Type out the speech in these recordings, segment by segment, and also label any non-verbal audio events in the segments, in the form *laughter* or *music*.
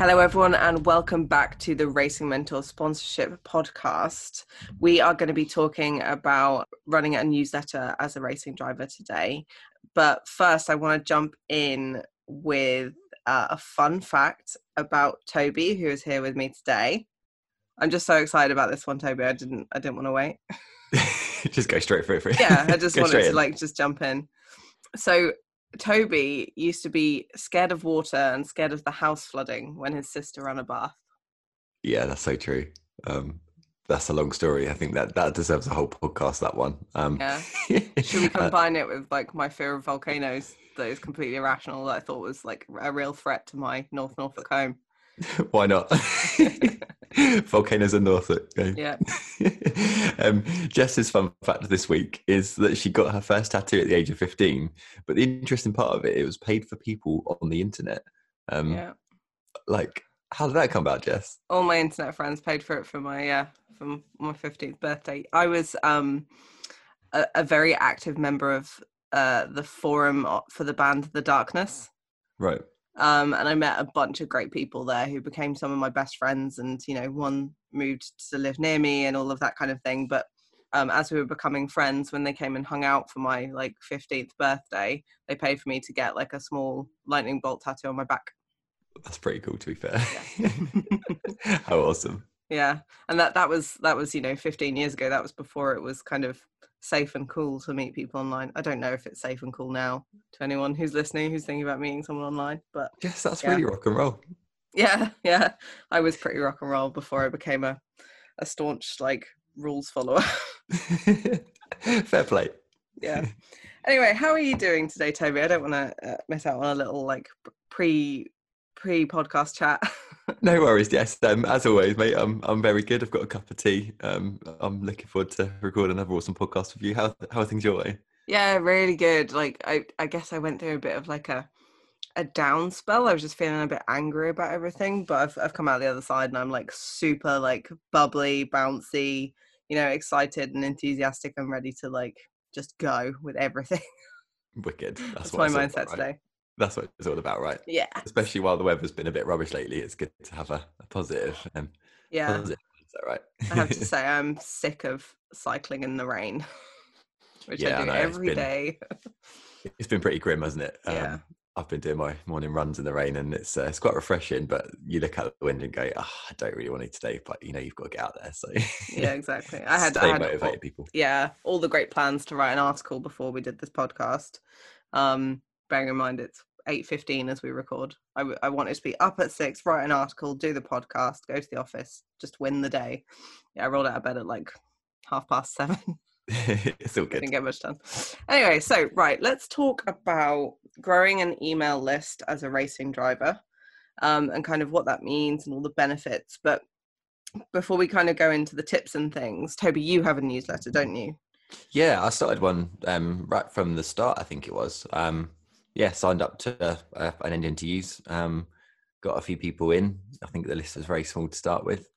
Hello, everyone, and welcome back to the Racing Mentor Sponsorship Podcast. We are going to be talking about running a newsletter as a racing driver today. But first, I want to jump in with uh, a fun fact about Toby, who is here with me today. I'm just so excited about this one, Toby. I didn't, I didn't want to wait. *laughs* just go straight for it. For it. Yeah, I *laughs* just wanted to in. like just jump in. So Toby used to be scared of water and scared of the house flooding when his sister ran a bath. Yeah, that's so true. Um, that's a long story. I think that that deserves a whole podcast. That one. Um, yeah. *laughs* Should we uh, combine it with like my fear of volcanoes that is completely irrational that I thought was like a real threat to my North Norfolk home? *laughs* Why not? *laughs* Volcanoes in Norfolk. Yeah. *laughs* um, Jess's fun fact this week is that she got her first tattoo at the age of 15. But the interesting part of it, it was paid for people on the internet. Um, yeah. Like, how did that come about, Jess? All my internet friends paid for it for my yeah for my 15th birthday. I was um a, a very active member of uh the forum for the band The Darkness. Right. Um, and I met a bunch of great people there who became some of my best friends. And, you know, one moved to live near me and all of that kind of thing. But um, as we were becoming friends, when they came and hung out for my like 15th birthday, they paid for me to get like a small lightning bolt tattoo on my back. That's pretty cool, to be fair. Yeah. *laughs* How awesome! Yeah, and that that was that was you know 15 years ago. That was before it was kind of safe and cool to meet people online. I don't know if it's safe and cool now to anyone who's listening who's thinking about meeting someone online, but yes, that's yeah. really rock and roll. Yeah, *laughs* yeah. I was pretty rock and roll before I became a a staunch like rules follower. *laughs* Fair play. Yeah. *laughs* Anyway, how are you doing today, Toby? I don't want to uh, miss out on a little like pre pre podcast chat. *laughs* no worries. Yes, um, as always, mate. I'm I'm very good. I've got a cup of tea. Um, I'm looking forward to recording another awesome podcast with you. How how are things your way? Yeah, really good. Like I I guess I went through a bit of like a a down spell. I was just feeling a bit angry about everything, but I've I've come out the other side and I'm like super like bubbly, bouncy, you know, excited and enthusiastic. I'm ready to like just go with everything. *laughs* Wicked. That's, That's my mindset right? today that's what it's all about, right? Yeah. Especially while the weather's been a bit rubbish lately, it's good to have a, a positive. Um, yeah. Positive, is that right? I have to *laughs* say, I'm sick of cycling in the rain, *laughs* which yeah, I do I every it's been, day. it's been pretty grim, hasn't it? Um, yeah. I've been doing my morning runs in the rain, and it's uh, it's quite refreshing. But you look out the window and go, oh, "I don't really want to today," but you know you've got to get out there. So yeah, exactly. I *laughs* had, Stay I had motivated all, people. Yeah, all the great plans to write an article before we did this podcast. Um, bearing in mind it's 8.15 as we record. I, w- I wanted to be up at 6 write an article do the podcast go to the office just win the day. Yeah i rolled out of bed at like half past seven. *laughs* It's all good. Didn't get much done. Anyway so right let's talk about growing an email list as a racing driver um, and kind of what that means and all the benefits. But before we kind of go into the tips and things toby you have a newsletter don't you? Yeah i started one um, right from the start i think it was. Um, yeah, signed up to uh, an ending to use. Um, got a few people in. I think the list was very small to start with.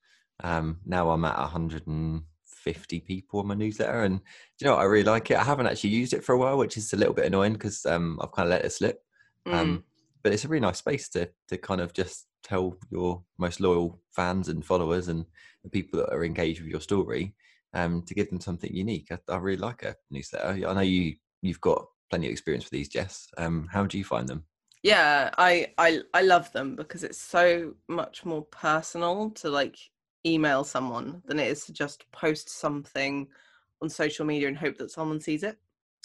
Um, now I'm at 150 people on my newsletter, and you know what? I really like it. I haven't actually used it for a while, which is a little bit annoying because um, I've kind of let it slip. Um, mm. But it's a really nice space to to kind of just tell your most loyal fans and followers and the people that are engaged with your story um, to give them something unique. I, I really like a newsletter. I know you you've got plenty of experience with these, Jess. Um, how do you find them? Yeah, I, I I love them because it's so much more personal to like email someone than it is to just post something on social media and hope that someone sees it.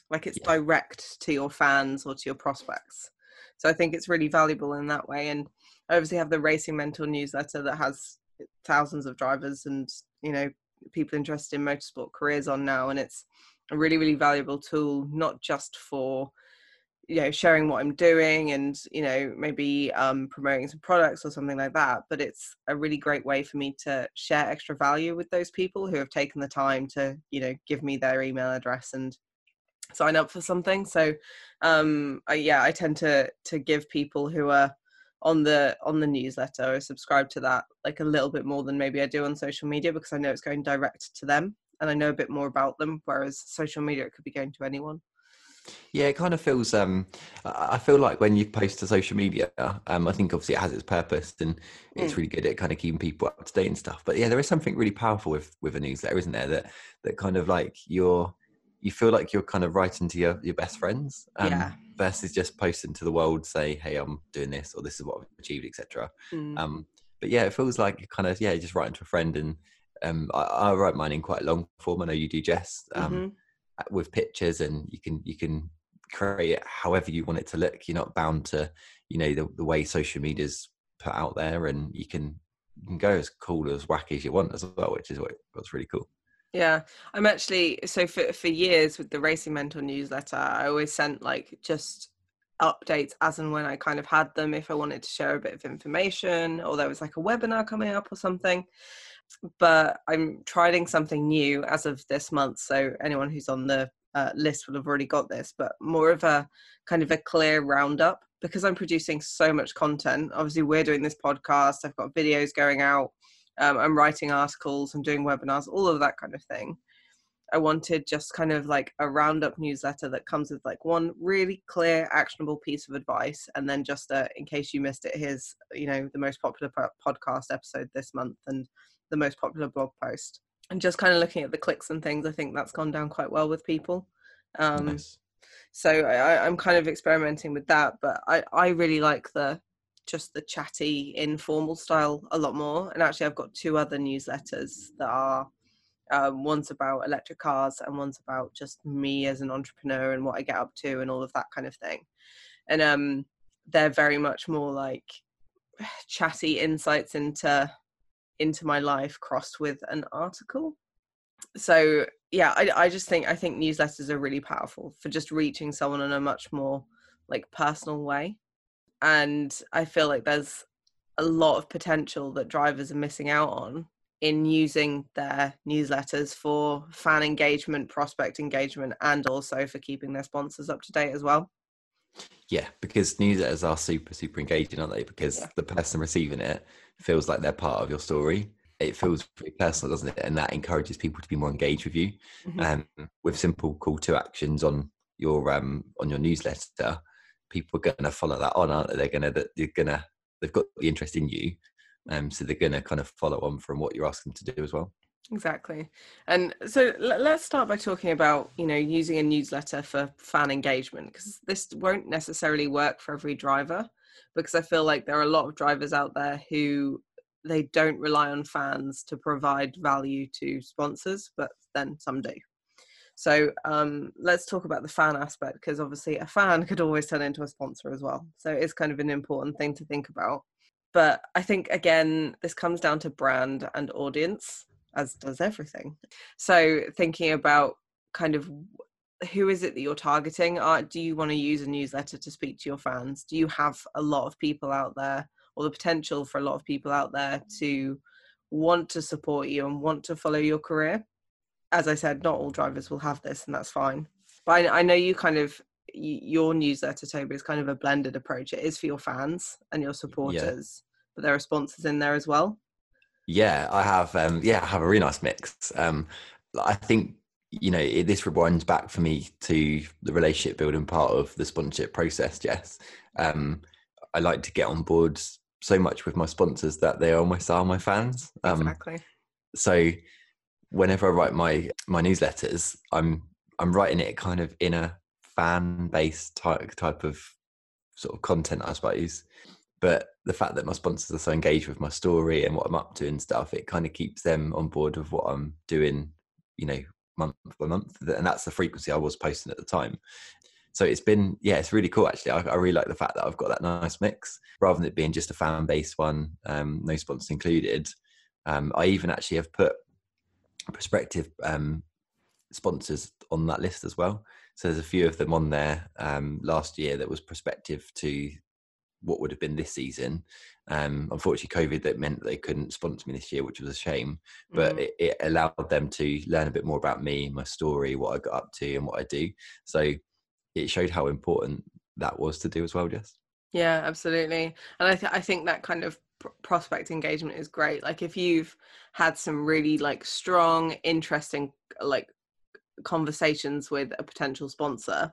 Like it's yeah. direct to your fans or to your prospects. So I think it's really valuable in that way. And I obviously have the Racing Mentor newsletter that has thousands of drivers and you know people interested in motorsport careers on now, and it's a really really valuable tool not just for you know sharing what i'm doing and you know maybe um, promoting some products or something like that but it's a really great way for me to share extra value with those people who have taken the time to you know give me their email address and sign up for something. So um I, yeah i tend to to give people who are on the on the newsletter or subscribe to that like a little bit more than maybe i do on social media because i know it's going direct to them and I know a bit more about them. Whereas social media, it could be going to anyone. Yeah, it kind of feels. Um, I feel like when you post to social media, um, I think obviously it has its purpose and it's Mm. really good at kind of keeping people up to date and stuff. But yeah, there is something really powerful with with a newsletter, isn't there? That that kind of like you're you feel like you're kind of writing to your your best friends, um, Yeah. versus just posting to the world, say, "Hey, I'm doing this," or "This is what I've achieved," etc. Mm. Um, but yeah, it feels like you're kind of yeah, just writing to a friend and. Um, I, I write mine in quite long form. I know you do, Jess. Um, Mhm. with pictures and you can you can create it however you want it to look you're not bound to you know the, the way social media's put out there and you can you can go as cool as wacky as you want as well which is what what's really cool Yeah, I'm actually so for for years with the Racing Mentor newsletter, I always sent like just updates as and when I kind of had them if I wanted to share a bit of information or there was like a webinar coming up or something. But I'm trying something new as of this month, so anyone who's on the uh, list will have already got this, but more of a kind of a clear roundup because I'm producing so much content. Obviously, we're doing this podcast. I've got videos going out um, I'm writing articles, I'm doing webinars, all of that kind of thing. I wanted just kind of like a roundup newsletter that comes with like one really clear, actionable piece of advice, and then just uh, in case you missed it, here's you know the most popular po- podcast episode this month and the most popular blog post. And just kind of looking at the clicks and things, I think that's gone down quite well with people. Um, nice. so I, I'm kind of experimenting with that, but I, I really like the just the chatty informal style a lot more. And actually, I've got two other newsletters that are um, one's about electric cars and one's about just me as an entrepreneur and what I get up to and all of that kind of thing. And um, they're very much more like *sighs* chatty insights into into my life crossed with an article. So yeah, I, I just think I think newsletters are really powerful for just reaching someone in a much more like personal way. And I feel like there's a lot of potential that drivers are missing out on in using their newsletters for fan engagement, prospect engagement, and also for keeping their sponsors up to date as well. yeah because newsletters are super super engaging aren't they because Yeah. the person receiving it feels like they're part of your story. It feels very personal doesn't it? And that encourages people to be more engaged with you Mhm. um, with simple call to actions on your um on your newsletter. People are going to follow that on aren't they? They're going to they're going to they've got the interest in you um so they're going to kind of follow on from what you're asking them to do as well. Exactly. And so l- let's start by talking about, you know, using a newsletter for fan engagement because this won't necessarily work for every driver because I feel like there are a lot of drivers out there who they don't rely on fans to provide value to sponsors, but then some do. So um, let's talk about the fan aspect because obviously a fan *laughs* could always turn into a sponsor as well. So it's kind of an important thing to think about. But I think again, this comes down to brand and audience as does everything. So thinking about kind of who is it that you're targeting? Uh, do you want to use a newsletter to speak to your fans? Do you have a lot of people out there, or the potential for a lot of people out there to want to support you and want to follow your career? As I said, not all drivers will have this, and that's fine. But I, I know you kind of your newsletter, Toby, is kind of a blended approach. It is for your fans and your supporters, but there are sponsors in there as well. Yeah, I have. Um, yeah, I have a really nice mix. Um, I think you know it, this rewinds back for me to the relationship building part of the sponsorship process. *laughs* Jess, um, I like to get on board so much with my sponsors that they almost are my fans. Um, Exactly. so whenever I write my my newsletters, I'm I'm writing it kind of in a fan based type type of sort of content, I suppose. But the fact that my sponsors are so engaged with my story and what I'm up to and stuff, it kind of keeps them on board with what I'm doing, you know, month by month. And that's the frequency I was posting at the time. So it's been, yeah, it's really cool actually. I, I really like the fact that I've got that nice mix rather than it being just a fan based one, um, no sponsors included. Um, I even actually have put prospective um, sponsors on that list as well. So there's a few of them on there um, last year that was prospective to what would have been this season. Um, unfortunately, COVID that meant they couldn't sponsor me this year, which was a shame. But Mm. it, it allowed them to learn a bit more about me, my story, what I got up to, and what I do. So it showed how important that was to do as well. Jess. Yeah, absolutely. And I, th- I think that kind of pr- prospect engagement is great. Like if you've had some really like strong, interesting like conversations with a potential sponsor,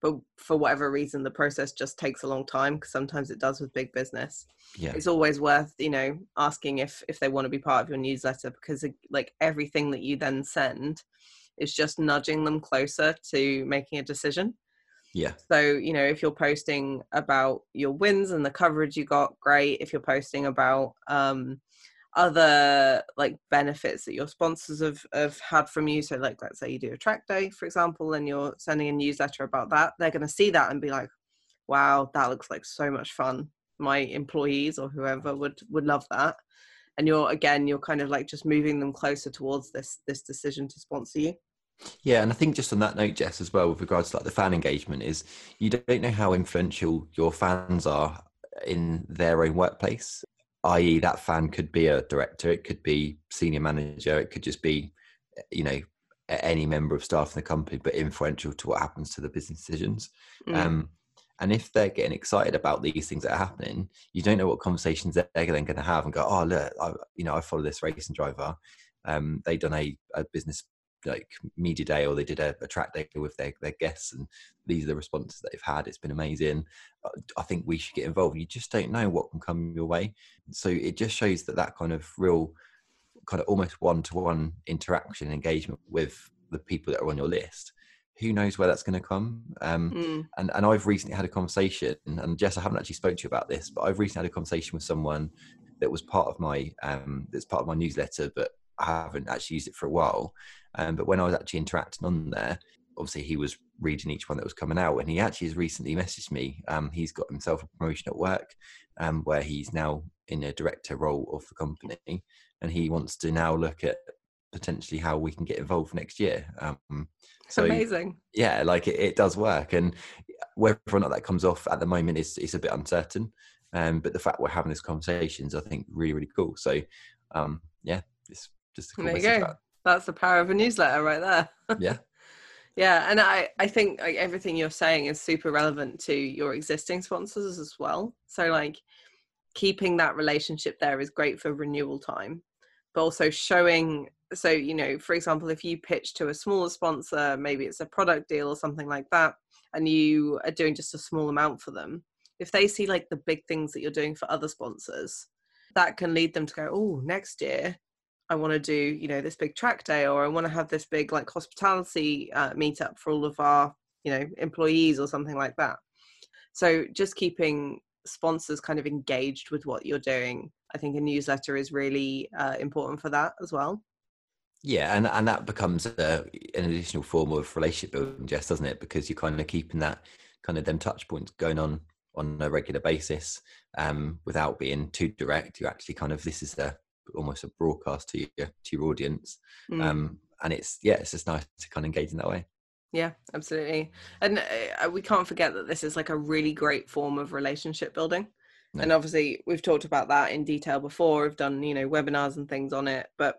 but for whatever reason the process just takes a long time because sometimes it does with big business Yeah. it's always worth you know asking if if they want to be part of your newsletter because like everything that you then send is just nudging them closer to making a decision Yeah. so you know if you're posting about your wins and the coverage you got great if you're posting about um other like benefits that your sponsors have, have had from you. So like let's say you do a track day for example and you're sending a newsletter about that they're going to see that and be like wow that looks like so much fun. My employees or whoever would would love that. And you're again you're kind of like just moving them closer towards this this decision to sponsor you. Yeah, and I think just on that note, Jess, as well, with regards to like the fan engagement, is you don't know how influential your fans are in their own workplace. I.e., that fan could be a director, it could be senior manager, it could just be, you know, any member of staff in the company, but influential to what happens to the business decisions. Mm. Um, and if they're getting excited about these things that are happening, you don't know what conversations they're then going to have and go, oh look, I, you know, I follow this racing driver. Um, they done a, a business like media day or they did a, a track day with their, their guests and these are the responses that they've had it's been amazing. Uh, i think we should get involved. You just don't know what can come your way. So it just shows that that kind of real kind of almost one-to-one interaction and engagement with the people that are on your list who knows where that's going to come? Um, Mm. and and I've recently had a conversation, and Jess, I haven't actually spoke to you about this, but I've recently had a conversation with someone that was part of my um that's part of my newsletter, but I haven't actually used it for a while. Um, but when I was actually interacting on there, obviously he was reading each one that was coming out, and he actually has recently messaged me. Um, he's got himself a promotion at work, um, where he's now in a director role of the company, and he wants to now look at potentially how we can get involved next year. Um, so amazing yeah like it, it does work and whether or not that comes off at the moment is is a bit uncertain um but the fact we're having these conversations i think really really cool so um yeah it's just there you go. that's the power of a newsletter right there. *laughs* Yeah. Yeah, and I I think like everything you're saying is super relevant to your existing sponsors as well. So like keeping that relationship there is great for renewal time, but also showing so you know, for example, if you pitch to a smaller sponsor, maybe it's a product deal or something like that, and you are doing just a small amount for them, if they see like the big things that you're doing for other sponsors, that can lead them to go, oh, next year I want to do, you know, this big track day, or I want to have this big like hospitality uh, meetup for all of our, you know, employees or something like that. So just keeping sponsors kind of engaged with what you're doing, I think a newsletter is really uh, important for that as well. yeah and and that becomes a, an additional form of relationship building jess doesn't it because you're kind of keeping that kind of them touch points going on on a regular basis um without being too direct you actually kind of this is a almost a broadcast to your to your audience Mm. um and it's yeah it's just nice to kind of engage in that way Yeah, absolutely. And uh, we can't forget that this is like a really great form of relationship building. No. And obviously, we've talked about that in detail before. We've done, you know, webinars and things on it, but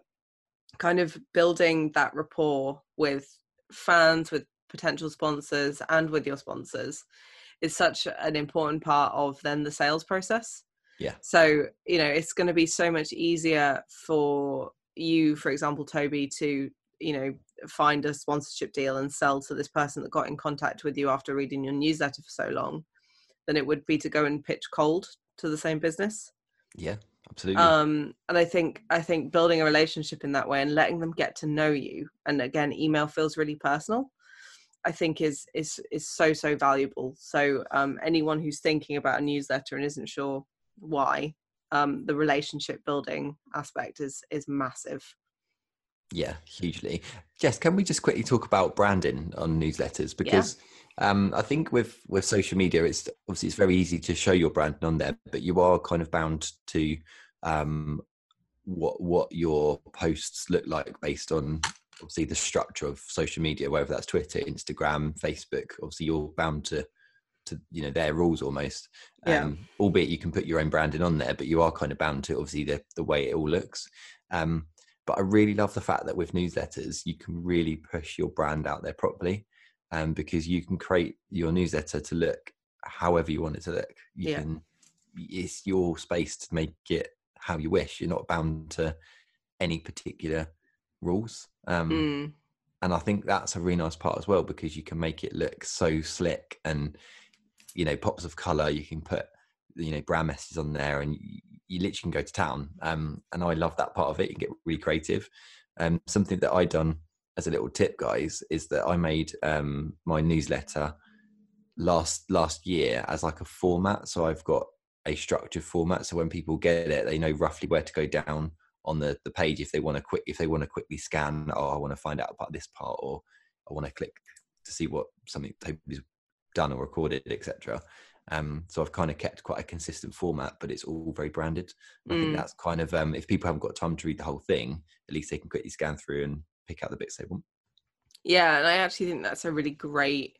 kind of building that rapport with fans, with potential sponsors, and with your sponsors is such an important part of then the sales process. Yeah. So, you know, it's going to be so much easier for you, for example, Toby, to, you know, find a sponsorship deal and sell to this person that got in contact with you after reading your newsletter for so long than it would be to go and pitch cold to the same business. Yeah absolutely. Um and i think i think building a relationship in that way and letting them get to know you and again email feels really personal i think is is is so so valuable. So um anyone who's thinking about a newsletter and isn't sure why um the relationship building aspect is is massive Yeah, hugely. Jess, can we just quickly talk about branding on newsletters? Because um, I think with with social media, it's obviously it's very easy to show your brand on there, but you are kind of bound to um, what what your posts look like based on obviously the structure of social media, whether that's Twitter, Instagram, Facebook. Obviously, you're bound to to you know their rules almost. Yeah. Um, albeit you can put your own branding on there, but you are kind of bound to obviously the the way it all looks. Um, but I really love the fact that with newsletters, you can really push your brand out there properly, um, because you can create your newsletter to look however you want it to look. You Yeah. can, it's your space to make it how you wish. You're not bound to any particular rules. Um, Mm. and I think that's a really nice part as well because you can make it look so slick and you know pops of color. You can put you know brand messages on there, and you, you literally can go to town. Um, and I love that part of it. You get really creative. Um, something that I done as a little tip, guys, is that I made um, my newsletter last last year as like a format. So I've got a structured format. So when people get it, they know roughly where to go down on the, the page if they want to quick if they want to quickly scan oh i want to find out about this part or i want to click to see what something toby's done or recorded etc um, so i've kind of kept quite a consistent format but it's all very branded i think Mm. that's kind of um, if people haven't got time to read the whole thing at least they can quickly scan through and pick out the bits they want Yeah, and I actually think that's a really great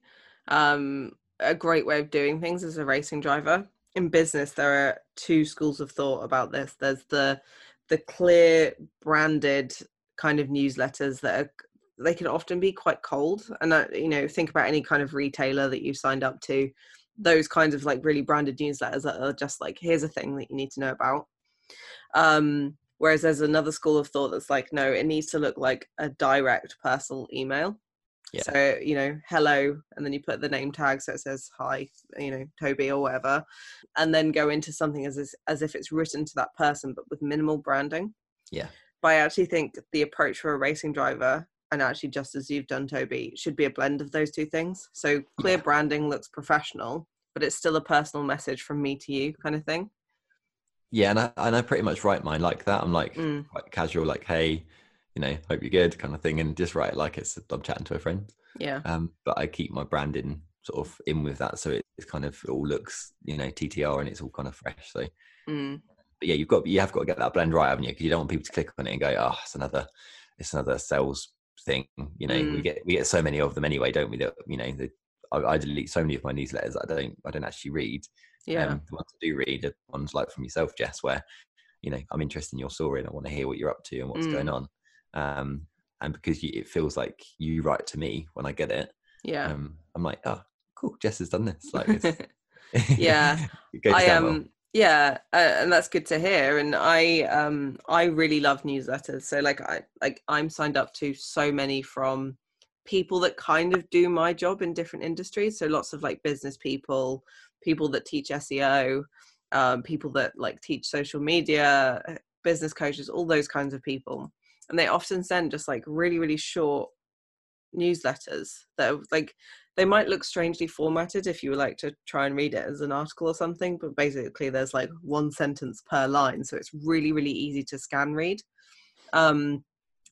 um a great way of doing things as a racing driver. In business there are two schools of thought about this. There's the the clear branded kind of newsletters that are they can often be quite cold and that you know think about any kind of retailer that you've signed up to those kinds of like really branded newsletters that are just like here's a thing that you need to know about um whereas there's another school of thought that's like no it needs to look like a direct personal email Yeah. so you know hello and then you put the name tag so it says hi you know toby or whatever and then go into something as as, as if it's written to that person but with minimal branding Yeah. but i actually think the approach for a racing driver and actually just as you've done toby should be a blend of those two things so clear Yeah. branding looks professional but it's still a personal message from me to you kind of thing yeah and I, and I pretty much write mine like that i'm like Mm. quite casual like hey you know hope you're good kind of thing and just write it like it's i'm chatting to a friend yeah um, but I keep my branding sort of in with that, so it, it's kind of it all looks you know TTR and it's all kind of fresh. So, mm. but yeah, you've got you have got to get that blend right, haven't you? Because you don't want people to click on it and go, oh, it's another it's another sales thing. You know, we Mm. get we get so many of them anyway, don't we? That you know, the, I, I delete so many of my newsletters that I don't I don't actually read. yeah Um, the ones I do read are ones like from yourself, Jess, where you know I'm interested in your story and I want to hear what you're up to and what's Mm. going on. Um, and because you, it feels like you write to me when I get it, yeah um, I'm like, oh, cool, Jess has done this. Like, it's, *laughs* Yeah, *laughs* I am. um. Yeah, uh, and that's good to hear. And I um I really love newsletters. So like I like I'm signed up to so many from people that kind of do my job in different industries. So lots of like business people, people that teach SEO, um, people that like teach social media, business coaches, all those kinds of people. And they often send just like really really short newsletters that are, like they might look strangely formatted if you were like to try and read it as an article or something but basically there's like one sentence per line so it's really really easy to scan read. Um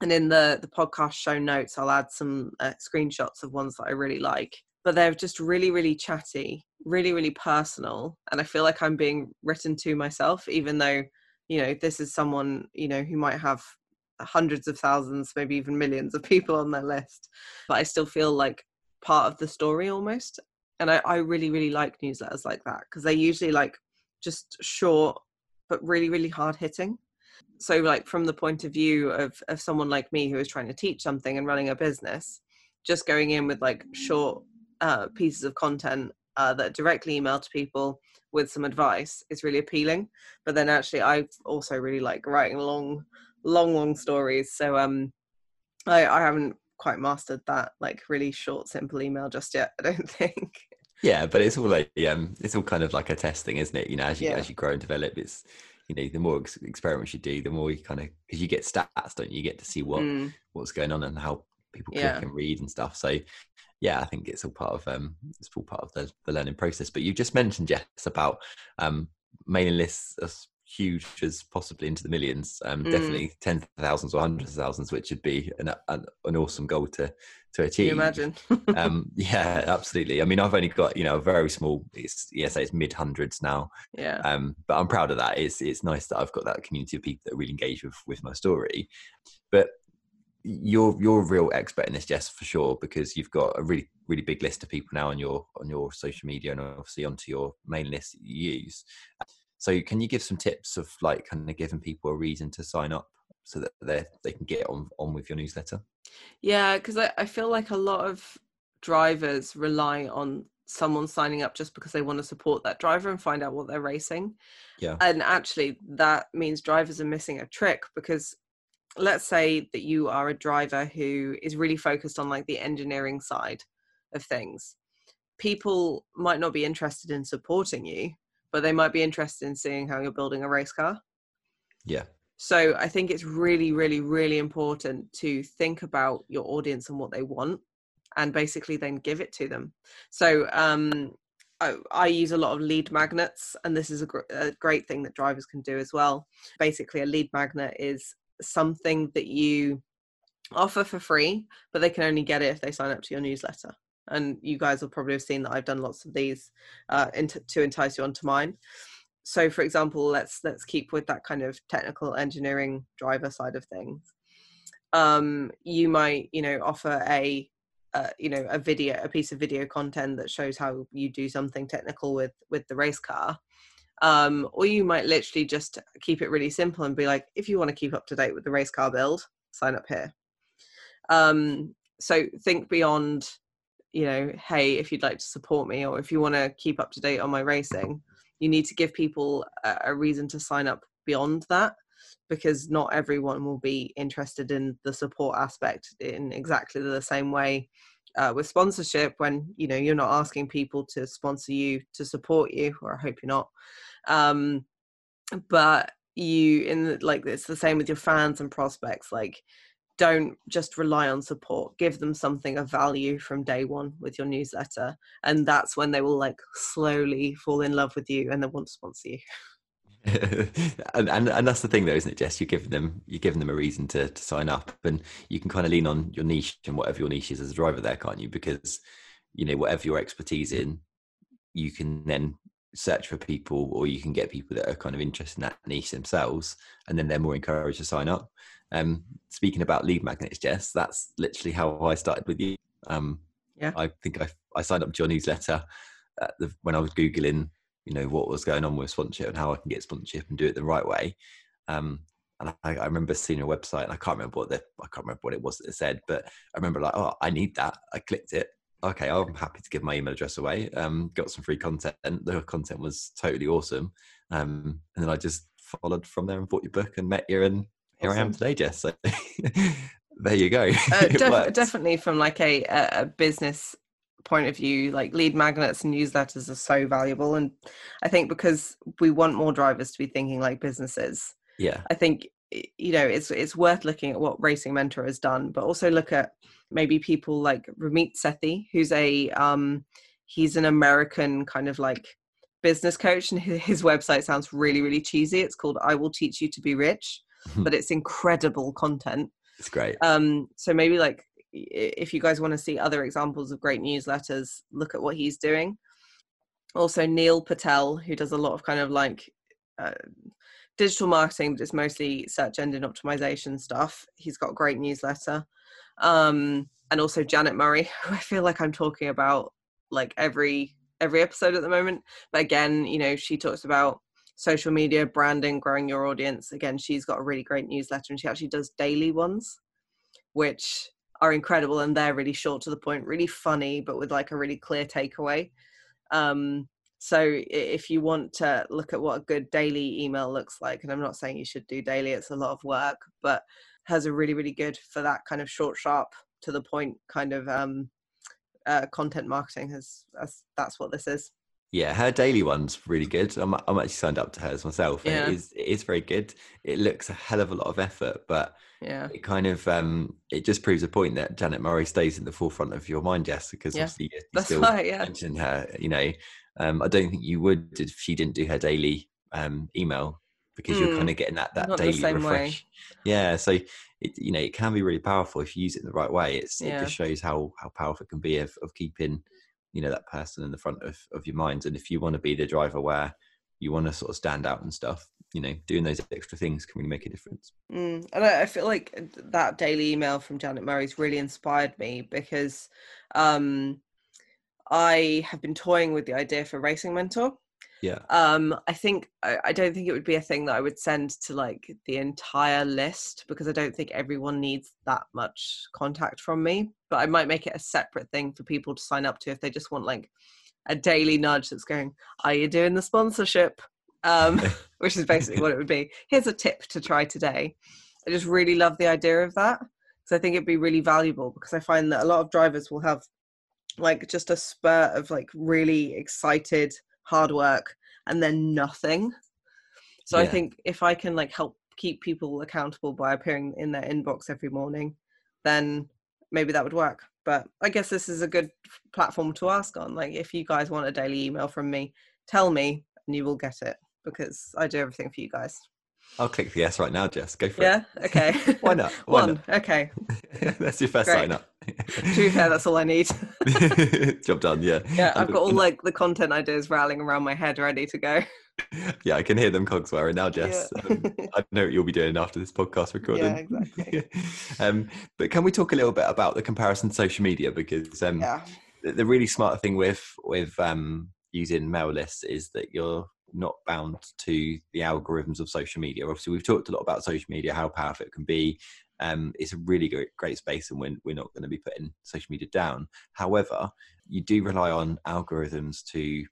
and in the the podcast show notes i'll add some uh, screenshots of ones that i really like but they're just really really chatty really really personal and i feel like i'm being written to myself even though you know this is someone you know who might have hundreds of thousands maybe even millions of people on their list but i still feel like part of the story almost. And i, I really really like newsletters like that because they're usually like just short but really really hard hitting. So like from the point of view of of someone like me who is trying to teach something and running a business just going in with like short uh, pieces of content uh, that directly email to people with some advice is really appealing. But then actually i also really like writing long long long stories so um i i haven't quite mastered that like really short simple email just yet i don't *laughs* think Yeah, but it's all like um, it's all kind of like a testing, isn't it? You know, as you Yeah. as you grow and develop, it's you know, the more ex- experiments you do, the more you kind of because you get stats, don't you? You get to see what Mm, what's going on and how people click Yeah. and read and stuff. So yeah, I think it's all part of um it's all part of the, the learning process. But you just mentioned Jess about um mailing lists as huge as possibly into the millions. Um Mm. definitely tens of thousands or hundreds of thousands, which would be an an, an awesome goal to to can achieve. you imagine um *laughs* yeah, absolutely. I mean I've only got, you know, a very small it's yes, it's mid hundreds now. yeah Um, but I'm proud of that. It's it's nice that I've got that community of people that really engage with with my story. But you're you're a real expert in this, Jess, for sure, because you've got a really really big list of people now on your on your social media and obviously onto your main list that you use. So can you give some tips of like kind of giving people a reason to sign up so that they they can get on on with your newsletter? Yeah, because I, I feel like a lot of drivers rely on someone signing up just because they want to support that driver and find out what they're racing. Yeah. And actually, that means drivers are missing a trick because let's say that you are a driver who is really focused on like the engineering side of things people might not be interested in supporting you but they might be interested in seeing how you're building a race car yeah so i think it's really really really important to think about your audience and what they want and basically then give it to them so um I, I, use a lot of lead magnets, and this is a, gr- a, great thing that drivers can do as well. Basically, a lead magnet is something that you offer for free, but they can only get it if they sign up to your newsletter. And you guys will probably have seen that I've done lots of these uh, to entice you onto mine. So, for example, let's let's keep with that kind of technical engineering driver side of things. Um, you might, you know, offer a uh, you know a video a piece of video content that shows how you do something technical with with the race car um, or you might literally just keep it really simple and be like if you want to keep up to date with the race car build sign up here um, so think beyond you know hey if you'd like to support me or if you want to keep up to date on my racing you need to give people a, a reason to sign up beyond that because not everyone will be interested in the support aspect in exactly the same way uh, with sponsorship when you know you're not asking people to sponsor you to support you or i hope you're not um, but you in the, like it's the same with your fans and prospects like don't just rely on support give them something of value from day one with your newsletter and that's when they will like slowly fall in love with you and they want to sponsor you. *laughs* And, and and that's the thing though isn't it jess? You're giving them you're giving them a reason to, to sign up and you can kind of lean on your niche and whatever your niche is as a driver there can't you? Because you know whatever your expertise in you can then search for people or you can get people that are kind of interested in that niche themselves and then they're more encouraged to sign up. Um speaking about lead magnets jess that's literally how i started with you. Um yeah. I think i, I signed up to your newsletter the, when i was googling you know what was going on with sponsorship and how i can get sponsorship and do it the right way. Um and I, I remember seeing a website and i can't remember what the i can't remember what it was that it said but i remember like oh i need that. I clicked it okay, I'm happy to give my email address away. Um, got some free content. The content was totally awesome. Um, and then I just followed from there and bought your book and met you, and here awesome. I am today, Jess. So *laughs* there you go. *laughs* Uh, def- definitely from like a, a business point of view, like lead magnets and newsletters are so valuable. And I think because we want more drivers to be thinking like businesses. Yeah. I think you know it's it's worth looking at what Racing Mentor has done, but also look at maybe people like Ramit Sethi, who's a um, he's an American kind of like business coach, and his website sounds really really cheesy. It's called "I Will Teach You to Be Rich," *laughs* but it's incredible content. It's great. Um, so maybe like if you guys want to see other examples of great newsletters, look at what he's doing. Also, Neil Patel, who does a lot of kind of like uh, digital marketing, but it's mostly search engine optimization stuff. He's got a great newsletter um, and also Janet Murray, *laughs* who I feel like I'm talking about like every every episode at the moment. But again, you know, she talks about social media, branding, growing your audience. Again, she's got a really great newsletter and she actually does daily ones, which are incredible and they're really short to the point, really funny, but with like a really clear takeaway. Um, so if you want to look at what a good daily email looks like, and I'm not saying you should do daily, it's a lot of work, but has a really really good for that kind of short sharp to the point kind of um uh, content marketing has that's, that's what this is yeah her daily one's really good i'm, I'm actually signed up to hers myself yeah. it is it is very good it looks a hell of a lot of effort but yeah it kind of um it just proves a point that janet murray stays in the forefront of your mind jess because yeah. obviously you that's still right, yeah. mention her you know um i don't think you would if she didn't do her daily um email because mm. you're kind of getting that that daily refresh. Way. Yeah, so it you know it can be really powerful if you use it in the right way. It's yeah. it just shows how how powerful it can be of, of keeping you know that person in the front of of your mind. And if you want to be the driver where you want to sort of stand out and stuff, you know, doing those extra things can really make a difference. Mm. And I, I feel like that daily email from Janet Murray's really inspired me because um, I have been toying with the idea for Racing Mentor. Yeah. Um i think I, I, don't think it would be a thing that i would send to like the entire list because i don't think everyone needs that much contact from me but i might make it a separate thing for people to sign up to if they just want like a daily nudge that's going are you doing the sponsorship? Um *laughs* *laughs* which is basically what it would be. Here's a tip to try today. I just really love the idea of that because I think it'd be really valuable because I find that a lot of drivers will have like just a spurt of like really excited hard work and then nothing. So I think if I can like help keep people accountable by appearing in their inbox every morning, then maybe that would work. But I guess this is a good platform to ask on. Like, if you guys want a daily email from me, tell me and you will get it because I do everything for you guys. I'll click the yes right now, Jess. Go for it. Yeah. Okay. *laughs* Why not? *laughs* Why One. Okay. *laughs* That's your first Great. sign up. To be fair, that's all I need. *laughs* Job done. Yeah. yeah, I've got all like the content ideas rattling around my head ready to go. *laughs* Yeah, I can hear them cogs whirring now, Jess. Yeah. Um, I know what you'll be doing after this podcast recording. Yeah, exactly. *laughs* um, but can we talk a little bit about the comparison to social media? Because um, yeah. the, the really smart thing with with um, using mail lists is that you're not bound to the algorithms of social media. Obviously, we've talked a lot about social media, how powerful it can be. Um, it's a really great, great space, and we're, we're not going to be putting social media down. However, you do rely on algorithms to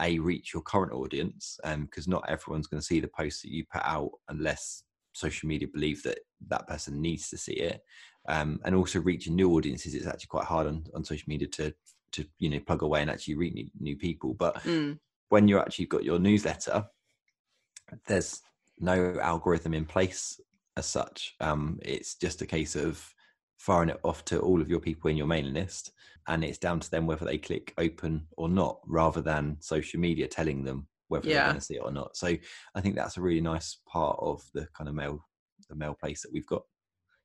a reach your current audience, because not everyone's going to see the posts that you put out unless social media believe that that person needs to see it, um, and also reaching new audiences. It's actually quite hard on, on social media to to you know plug away and actually reach new, new people. But Mm. when you're actually got your newsletter, there's no algorithm in place as such. Um, it's just a case of firing it off to all of your people in your mailing list, and it's down to them whether they click open or not, rather than social media telling them whether they're going to see it or not. So I think that's a really nice part of the kind of mail the mail place that we've got.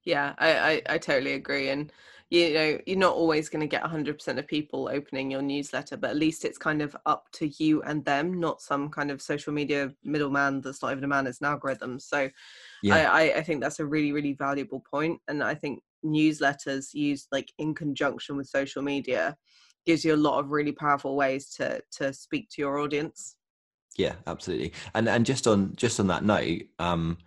Yeah, I, I, I totally agree. And you know, you're not always going to get 100% of people opening your newsletter, but at least it's kind of up to you and them, not some kind of social media middleman that's not even a man, it's an algorithm. So Yeah. I, I, I think that's a really, really valuable. And I think newsletters used like in conjunction with social media gives you a lot of really powerful ways to to speak to your audience. Yeah, absolutely. And and just on just on that note, um,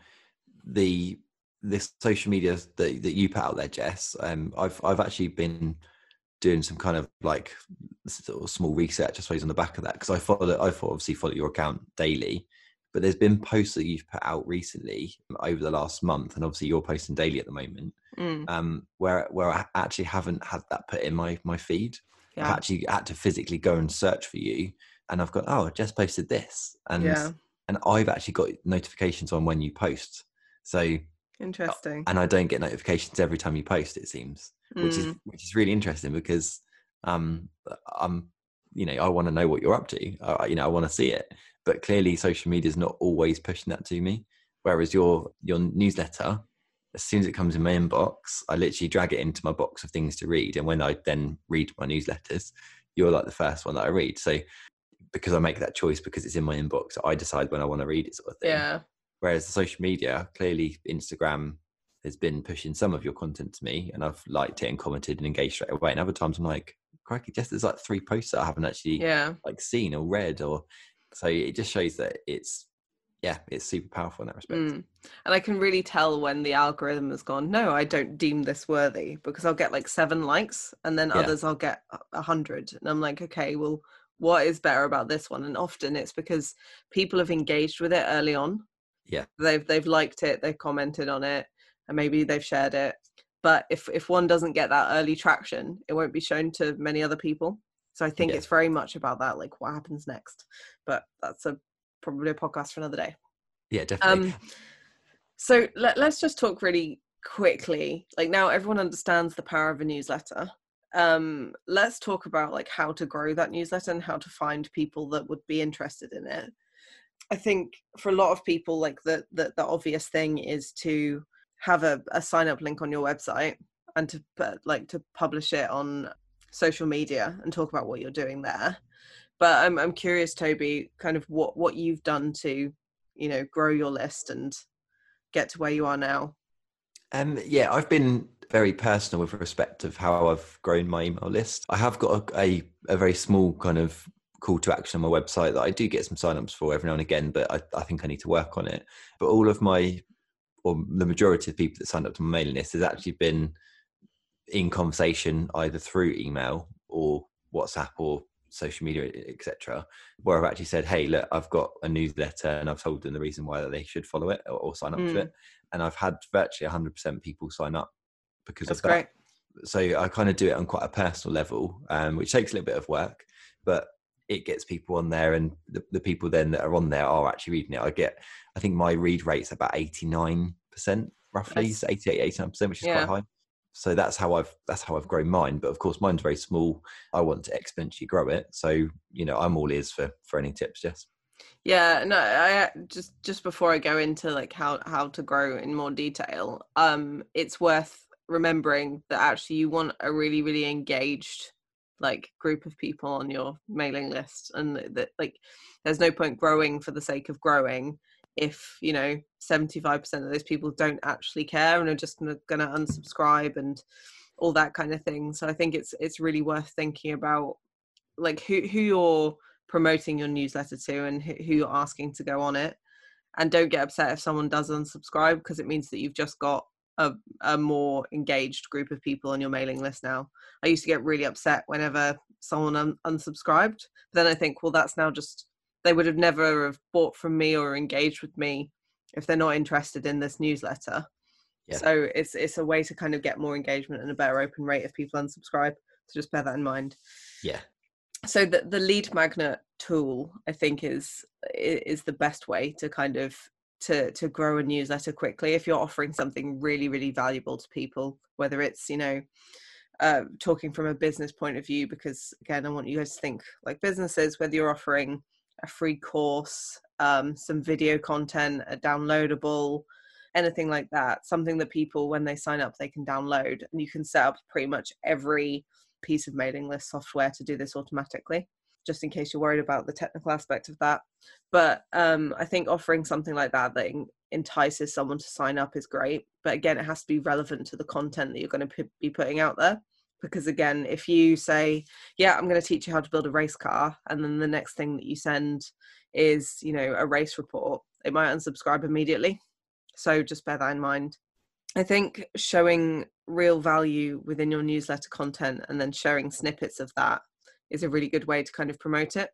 the this social media that that you put out there, Jess, um, I've I've actually been doing some kind of like sort of small research, I suppose, on the back of that because I follow I obviously follow your account daily, but there's been posts that you've put out recently over the last month, and obviously you're posting daily at the moment, Mm, um, where where I actually haven't had that put in my my feed. I've actually had to physically go and search for you, and I've got oh, Jess posted this, and Yeah. and I've actually got notifications on when you post. So Interesting. and I don't get notifications every time you post. It seems, which is Mm, which is really interesting because um I'm you know I want to know what you're up to. Uh, you know I want to see it, but clearly social media is not always pushing that to me. Whereas your your newsletter, as soon as it comes in my inbox, I literally drag it into my box of things to read, and when I then read my newsletters, you're like the first one that I read. So because I make that choice because it's in my inbox, I decide when I want to read it, sort of thing. yeah. Whereas the social media, clearly Instagram has been pushing some of your content to me and I've liked it and commented and engaged straight away. And other times I'm like, crikey, just there's like three posts that I haven't actually Yeah. like seen or read or so it just shows that it's yeah, it's super powerful in that respect. Mm. And I can really tell when the algorithm has gone, no, I don't deem this worthy because I'll get like seven likes and then Yeah. others I'll get a- a hundred. And I'm like, okay, well, what is better about this one? And often it's because people have engaged with it early on. Yeah. They've they've liked it, they've commented on it, and maybe they've shared it. But if if one doesn't get that early traction, it won't be shown to many other people. So I think Yeah. it's very much about that, like what happens next. But that's a probably a podcast for another day. Yeah, definitely. Um, so let, let's just talk really quickly. Like now, everyone understands the power of a newsletter. Um, let's talk about like how to grow that newsletter and how to find people that would be interested in it. I think for a lot of people, like the the, the obvious thing is to have a, a sign up link on your website and to put, like to publish it on social media and talk about what you're doing there. But I'm I'm curious, Toby, kind of what what you've done to you know grow your list and get to where you are now Um, yeah, I've been very personal with respect of how I've grown my email list. I have got a, a, a very small kind of call to action on my website that I do get some signups for every now and again, but I, I think I need to work on it. But all of my, or the majority of people that signed up to my mailing list has actually been in conversation either through email or WhatsApp or social media, etc., where I've actually said, "Hey, look, I've got a newsletter," and I've told them the reason why they should follow it or, or sign up to Mm. it and I've had virtually 100% people sign up because That's of that. great. So I kind of do it on quite a personal level, um, which takes a little bit of work, but it gets people on there, and the, the people then that are on there are actually reading it. I get, I think my read rate's about 89% roughly, so 88, 89%, which is Yeah. quite high. So that's how I've that's how I've grown mine. But of course, mine's very small. I want to exponentially grow it. So you know, I'm all ears for for any tips. Yes. Yeah, no, I just just before I go into like how how to grow in more detail, um, it's worth remembering that actually you want a really really engaged like group of people on your mailing list, and that like there's no point growing for the sake of growing if you know 75% of those people don't actually care and are just gonna, gonna unsubscribe and all that kind of thing. So I think it's it's really worth thinking about like who who you're promoting your newsletter to and who, who you're asking to go on it and don't get upset if someone does unsubscribe because it means that you've just got a, a more engaged group of people on your mailing list now. I used to get really upset whenever someone un- unsubscribed. But then i think well that's now just they would have never have bought from me or engaged with me if they're not interested in this newsletter. Yeah. so it's it's a way to kind of get more engagement and a better open rate if people unsubscribe. So just bear that in mind. Yeah. so the, the lead magnet tool i think is is the best way to kind of to to grow a newsletter quickly if you're offering something really really valuable to people whether it's you know uh, talking from a business point of view because again i want you guys to think like businesses whether you're offering a free course um, some video content a downloadable anything like that something that people when they sign up they can download and you can set up pretty much every piece of mailing list software to do this automatically just in case you're worried about the technical aspect of that. But um, i think offering something like that that entices someone to sign up is great. But again it has to be relevant to the content that you're going to p- be putting out there. Because again if you say yeah i'm going to teach you how to build a race car and then the next thing that you send is you know a race report it might unsubscribe immediately. So just bear that in mind. I think showing real value within your newsletter content and then sharing snippets of that is a really good way to kind of promote it.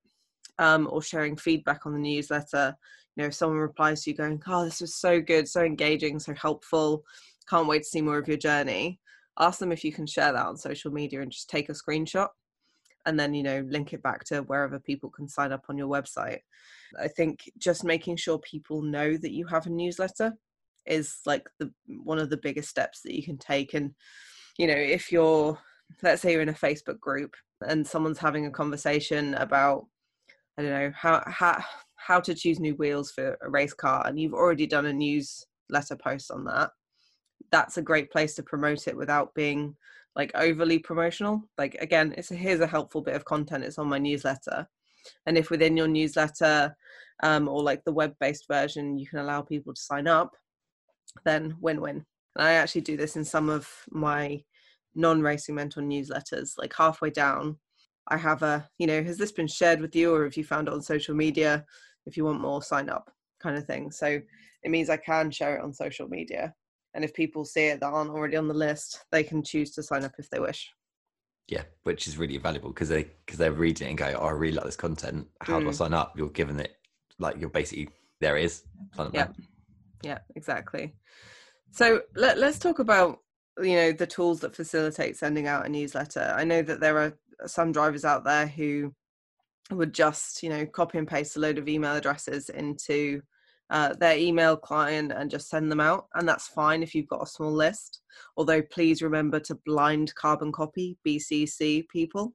Um, or sharing feedback on the newsletter. You know, if someone replies to you going, Oh, this was so good, so engaging, so helpful, can't wait to see more of your journey. Ask them if you can share that on social media and just take a screenshot and then, you know, link it back to wherever people can sign up on your website. I think just making sure people know that you have a newsletter is like the one of the biggest steps that you can take and you know if you're let's say you're in a facebook group and someone's having a conversation about i don't know how how how to choose new wheels for a race car and you've already done a newsletter post on that that's a great place to promote it without being like overly promotional like again it's a, here's a helpful bit of content it's on my newsletter and if within your newsletter um, or like the web-based version you can allow people to sign up then win-win. And I actually do this in some of my non-racing mentor newsletters. Like halfway down, I have a, you know, has this been shared with you, or have you found it on social media? If you want more, sign up, kind of thing. So it means I can share it on social media, and if people see it that aren't already on the list, they can choose to sign up if they wish. Yeah, which is really valuable because they because they're reading it and go, oh, I really like this content. How do I Mm. sign up? You're given it like you're basically there it is. Yeah. yeah exactly so let, let's talk about you know the tools that facilitate sending out a newsletter. I know that there are some drivers out there who would just you know copy and paste a load of email addresses into uh, their email client and just send them out and that's fine if you've got a small list. Although please remember to blind carbon copy bcc people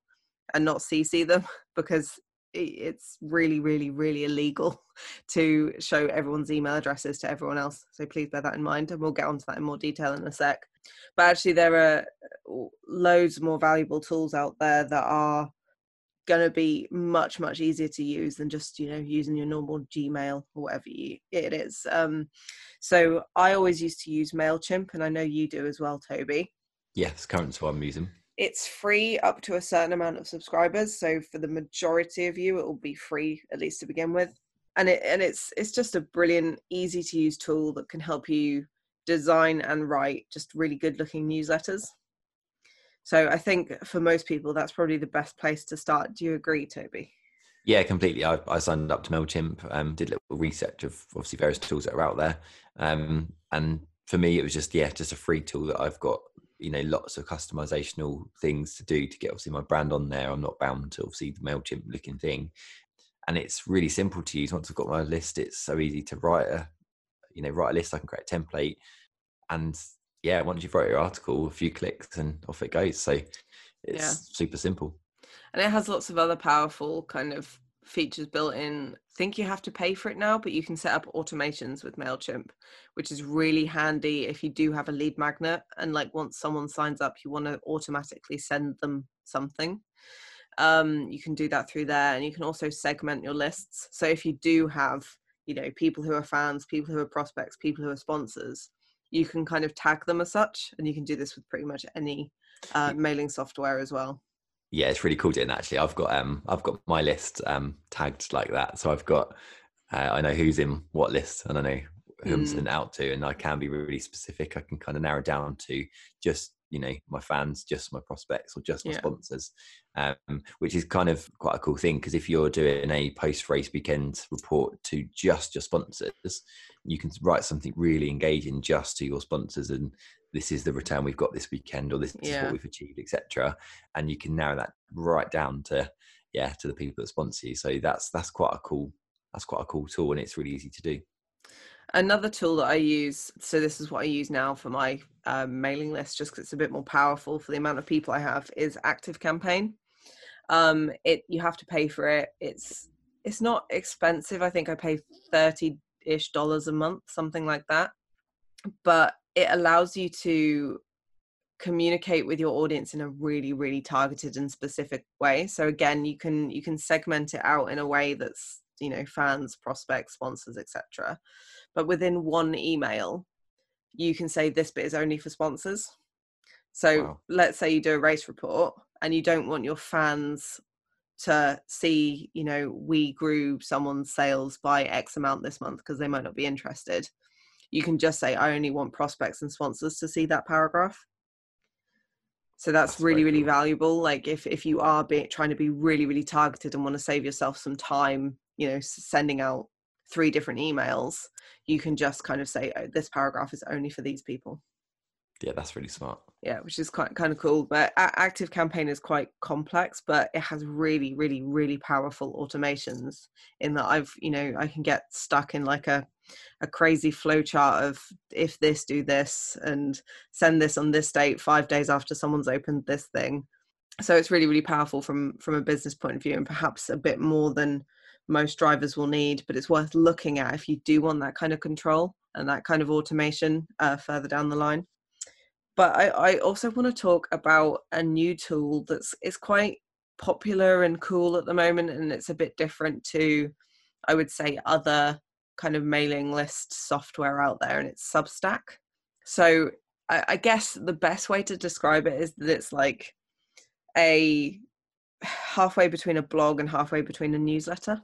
and not cc them *laughs* because it's really really really illegal *laughs* to show everyone's email addresses to everyone else. So please bear that in mind, and we'll get onto that in more detail in a sec. But actually, there are loads more valuable tools out there that are going to be much much easier to use than just you know using your normal Gmail or whatever you, it is. Um, so I always used to use Mailchimp, and I know you do as well, Toby Yes, current what I'm using. It's free up to a certain amount of subscribers so for the majority of you it will be free at least to begin with and it and it's it's just a brilliant easy to use tool that can help you design and write just really good looking newsletters so i think for most people that's probably the best place to start do you agree toby Yeah, completely. I, I signed up to Mailchimp, um, did a little research of obviously various tools that are out there, um, and for me, it was just yeah, just a free tool that I've got. You know, lots of customizational things to do to get obviously my brand on there. I'm not bound to obviously the Mailchimp looking thing, and it's really simple to use. Once I've got my list, it's so easy to write a, you know, write a list. I can create a template, and yeah, once you've wrote your article, a few clicks and off it goes. So it's yeah. super simple. And it has lots of other powerful kind of features built in. I think you have to pay for it now, but you can set up automations with MailChimp, which is really handy if you do have a lead magnet and like once someone signs up, you want to automatically send them something. Um, you can do that through there and you can also segment your lists. So if you do have, you know, people who are fans, people who are prospects, people who are sponsors, you can kind of tag them as such. And you can do this with pretty much any uh, mailing software as well yeah, it's really cool doing that. Actually, I've got um, I've got my list um tagged like that, so I've got uh, I know who's in what list, and I know who I'm mm. sending out to, and I can be really specific. I can kind of narrow down to just you know my fans, just my prospects, or just my yeah. sponsors, um, which is kind of quite a cool thing because if you're doing a post race weekend report to just your sponsors, you can write something really engaging just to your sponsors and this is the return we've got this weekend or this yeah. is what we've achieved etc and you can narrow that right down to yeah to the people that sponsor you. So that's that's quite a cool that's quite a cool tool and it's really easy to do. Another tool that i use so this is what i use now for my um, mailing list just because it's a bit more powerful for the amount of people i have is active campaign. Um it you have to pay for it. It's it's not expensive. I think i pay 30 ish dollars a month something like that. But it allows you to communicate with your audience in a really really targeted and specific way. So again you can you can segment it out in a way that's you know fans prospects sponsors etc but within one email you can say this bit is only for sponsors. So wow. let's say you do a race report and you don't want your fans to see you know we grew someone's sales by x amount this month because they might not be interested you can just say i only want prospects and sponsors to see that paragraph. So that's, that's really really cool. valuable. Like if if you are be, trying to be really really targeted and want to save yourself some time you know sending out three different emails you can just kind of say oh, this paragraph is only for these people. Yeah that's really smart. Yeah which is quite kind of cool but active campaign is quite complex but it has really really really powerful automations in that i've you know i can get stuck in like a a crazy flow chart of if this do this and send this on this date five days after someone's opened this thing. So it's really really powerful from from a business point of view and perhaps a bit more than most drivers will need but it's worth looking at if you do want that kind of control and that kind of automation uh, further down the line. But I, I also want to talk about a new tool that's is quite popular and cool at the moment and it's a bit different to i would say other kind of mailing list software out there and it's substack. So I, I guess the best way to describe it is that it's like a halfway between a blog and halfway between a newsletter.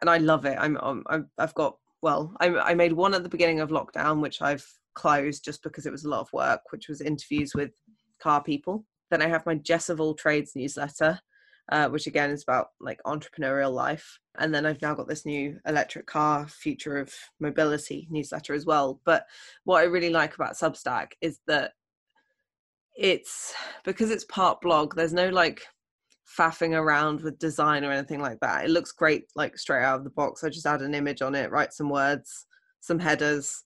And i love it. I'm, um, I'm i've got well I, I made one at the beginning of lockdown which i've closed just because it was a lot of work, which was interviews with car people. Then I have my Jess of All Trades newsletter, uh, which again is about like entrepreneurial life. And then I've now got this new electric car future of mobility newsletter as well. But what I really like about Substack is that it's because it's part blog, there's no like faffing around with design or anything like that. It looks great like straight out of the box. I just add an image on it, write some words, some headers,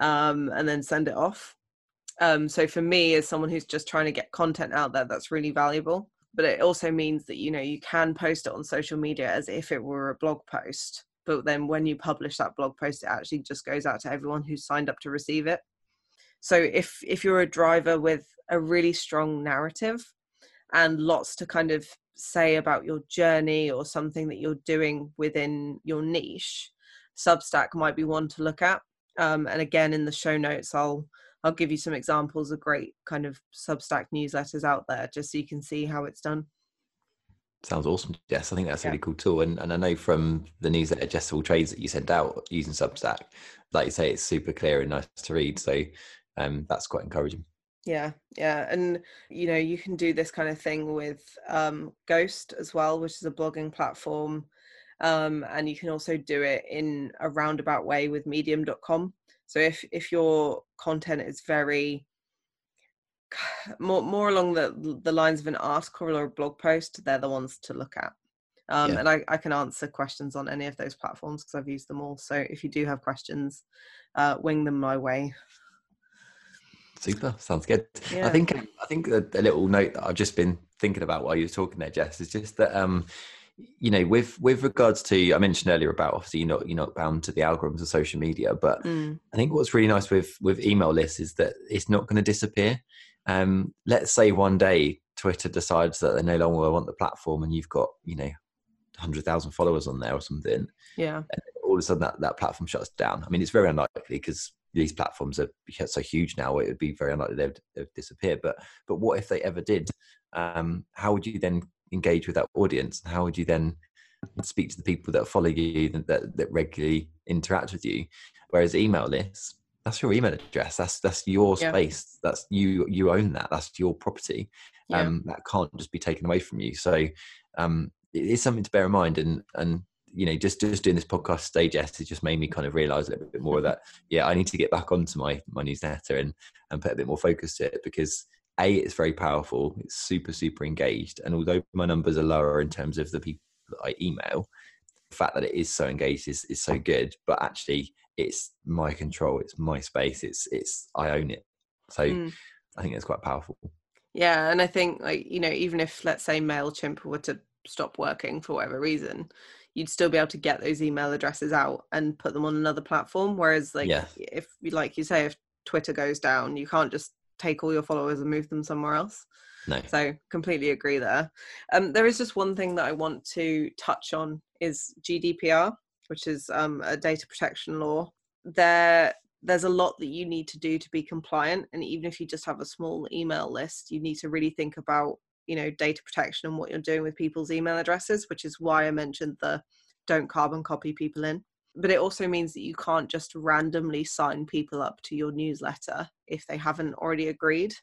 um, and then send it off. Um, so for me, as someone who's just trying to get content out there, that's really valuable. But it also means that you know you can post it on social media as if it were a blog post. But then when you publish that blog post, it actually just goes out to everyone who's signed up to receive it. So if if you're a driver with a really strong narrative and lots to kind of say about your journey or something that you're doing within your niche, Substack might be one to look at um, and again in the show notes i'll i'll give you some examples of great kind of substack newsletters out there just so you can see how it's done. Sounds awesome yes i think that's a really cool tool. And, and i know from the newsletter all trades that you sent out using substack like you say it's super clear and nice to read. So um, that's quite encouraging. Yeah yeah. And you know you can do this kind of thing with um, ghost as well which is a blogging platform. Um, and you can also do it in a roundabout way with medium.com So if if your content is very *sighs* more more along the the lines of an article or a blog post, they're the ones to look at. Um, yeah. And I, I can answer questions on any of those platforms because I've used them all. So if you do have questions, uh, wing them my way. Super, sounds good. Yeah. I think I think a, a, little note that I've just been thinking about while you were talking there, Jess, is just that um, you know, with with regards to I mentioned earlier about obviously you're not you're not bound to the algorithms of social media, but mm. I think what's really nice with with email lists is that it's not going to disappear. Um, let's say one day Twitter decides that they no longer want the platform, and you've got you know hundred thousand followers on there or something. Yeah. all of a sudden that, that platform shuts down. I mean, it's very unlikely because these platforms are so huge now. It would be very unlikely they'd, they'd disappear. But but what if they ever did? Um, how would you then engage with that audience? How would you then speak to the people that follow you that that regularly interact with you? Whereas email lists, that's your email address. That's that's your space. Yeah. That's you you own that. That's your property. Yeah. Um, that can't just be taken away from you. So um, it is something to bear in mind. And and you know, just just doing this podcast stage S, it just made me kind of realize a little bit more that yeah, I need to get back onto my my newsletter and and put a bit more focus to it because a it's very powerful. It's super super engaged, and although my numbers are lower in terms of the people that I email, the fact that it is so engaged is is so good. But actually, it's my control. It's my space. It's it's I own it. So mm. I think it's quite powerful. Yeah, and I think like you know, even if let's say Mailchimp were to stop working for whatever reason, you'd still be able to get those email addresses out and put them on another platform. Whereas, like, yeah. if like you say, if Twitter goes down, you can't just take all your followers and move them somewhere else. No. So completely agree there. Um, there is just one thing that I want to touch on is GDPR, which is um, a data protection law. There, there's a lot that you need to do to be compliant, and even if you just have a small email list, you need to really think about you know data protection and what you're doing with people's email addresses which is why i mentioned the don't carbon copy people in but it also means that you can't just randomly sign people up to your newsletter if they haven't already agreed.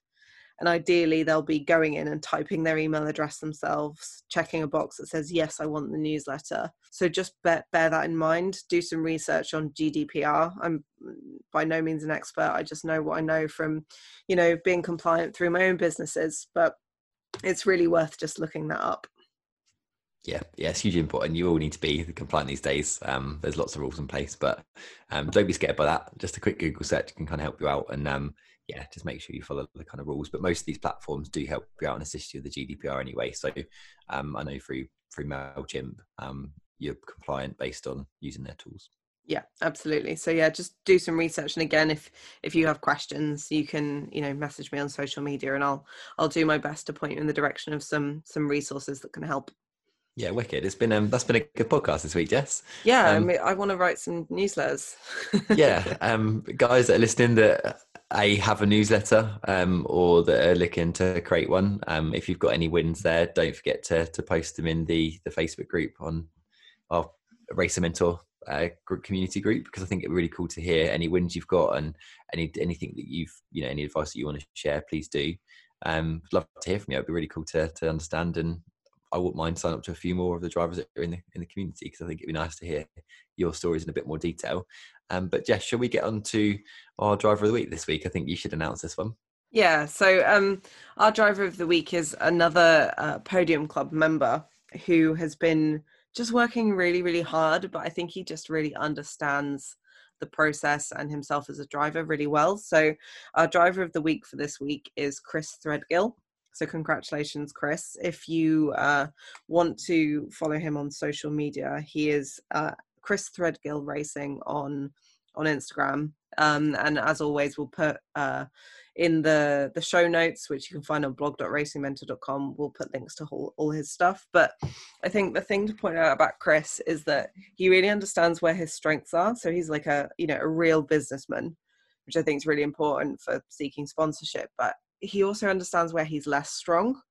And ideally they'll be going in and typing their email address themselves checking a box that says yes i want the newsletter. So just bear, bear that in mind. Do some research on gdpr i'm by no means an expert. I just know what i know from you know being compliant through my own businesses but it's really worth just looking that up. Yeah, yeah, it's hugely important. You all need to be compliant these days. Um, there's lots of rules in place, but um, don't be scared by that. Just a quick Google search can kind of help you out, and um, yeah, just make sure you follow the kind of rules. But most of these platforms do help you out and assist you with the GDPR anyway. So um, I know through through Mailchimp, um, you're compliant based on using their tools yeah absolutely so yeah just do some research and again if if you have questions you can you know message me on social media and i'll i'll do my best to point you in the direction of some some resources that can help yeah wicked it's been um that's been a good podcast this week jess yeah um, i mean i want to write some newsletters *laughs* yeah um guys that are listening that I have a newsletter um, or that are looking to create one. Um, if you've got any wins there, don't forget to to post them in the the Facebook group on our Racing Mentor uh, community group because I think it'd be really cool to hear any wins you've got and any anything that you've you know any advice that you want to share. Please do. Um, love to hear from you. It'd be really cool to to understand, and I wouldn't mind signing up to a few more of the drivers that are in the in the community because I think it'd be nice to hear your stories in a bit more detail. Um, but Jess, shall we get on to our driver of the week this week? I think you should announce this one. Yeah. So um, our driver of the week is another uh, Podium Club member who has been just working really, really hard. But I think he just really understands the process and himself as a driver really well. So, our driver of the week for this week is Chris Threadgill. So, congratulations, Chris. If you uh, want to follow him on social media, he is uh, Chris Threadgill Racing on on Instagram. Um, and as always, we'll put uh, in the the show notes, which you can find on blog.racingmentor.com. We'll put links to all, all his stuff. But I think the thing to point out about Chris is that he really understands where his strengths are. So he's like a you know a real businessman, which I think is really important for seeking sponsorship. But he also understands where he's less strong.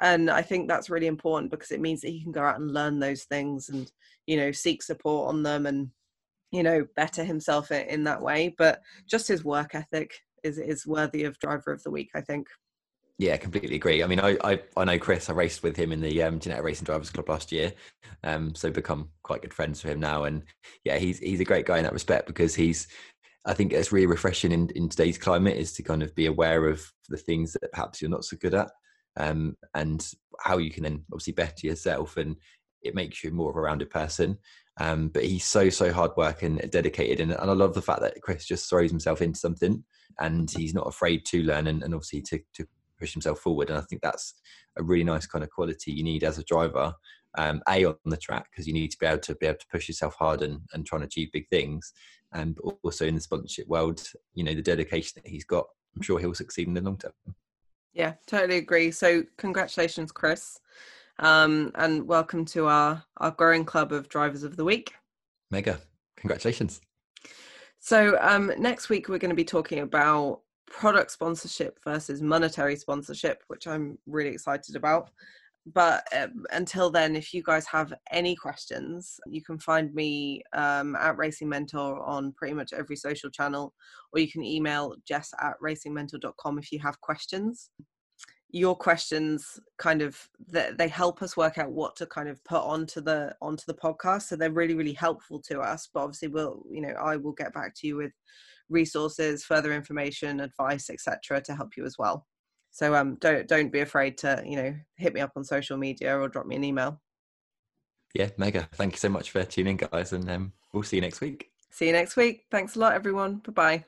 And I think that's really important because it means that he can go out and learn those things and, you know, seek support on them and you know better himself in that way but just his work ethic is is worthy of driver of the week. I think. Yeah, completely agree. I mean, I, I, I know Chris. I raced with him in the um, Ginetta Racing Drivers Club last year, um, so become quite good friends with him now. And yeah, he's he's a great guy in that respect because he's I think it's really refreshing in, in today's climate is to kind of be aware of the things that perhaps you're not so good at um, and how you can then obviously better yourself and it makes you more of a rounded person. Um, but he's so, so hard work and dedicated. And, and I love the fact that Chris just throws himself into something and he's not afraid to learn and, and obviously to, to push himself forward. And I think that's a really nice kind of quality you need as a driver. Um, a on the track because you need to be able to be able to push yourself hard and, and try and achieve big things, and also in the sponsorship world, you know the dedication that he's got. I'm sure he'll succeed in the long term. Yeah, totally agree. So congratulations, Chris, um, and welcome to our our growing club of drivers of the week. Mega, congratulations. So um, next week we're going to be talking about product sponsorship versus monetary sponsorship, which I'm really excited about. But um, until then, if you guys have any questions, you can find me um, at Racing Mentor on pretty much every social channel, or you can email jess at racingmentor.com if you have questions. Your questions kind of they, they help us work out what to kind of put onto the onto the podcast, so they're really really helpful to us. But obviously, we'll you know I will get back to you with resources, further information, advice, etc., to help you as well. So um, don't don't be afraid to you know hit me up on social media or drop me an email. Yeah, mega. Thank you so much for tuning in, guys, and um, we'll see you next week. See you next week. Thanks a lot, everyone. Bye bye.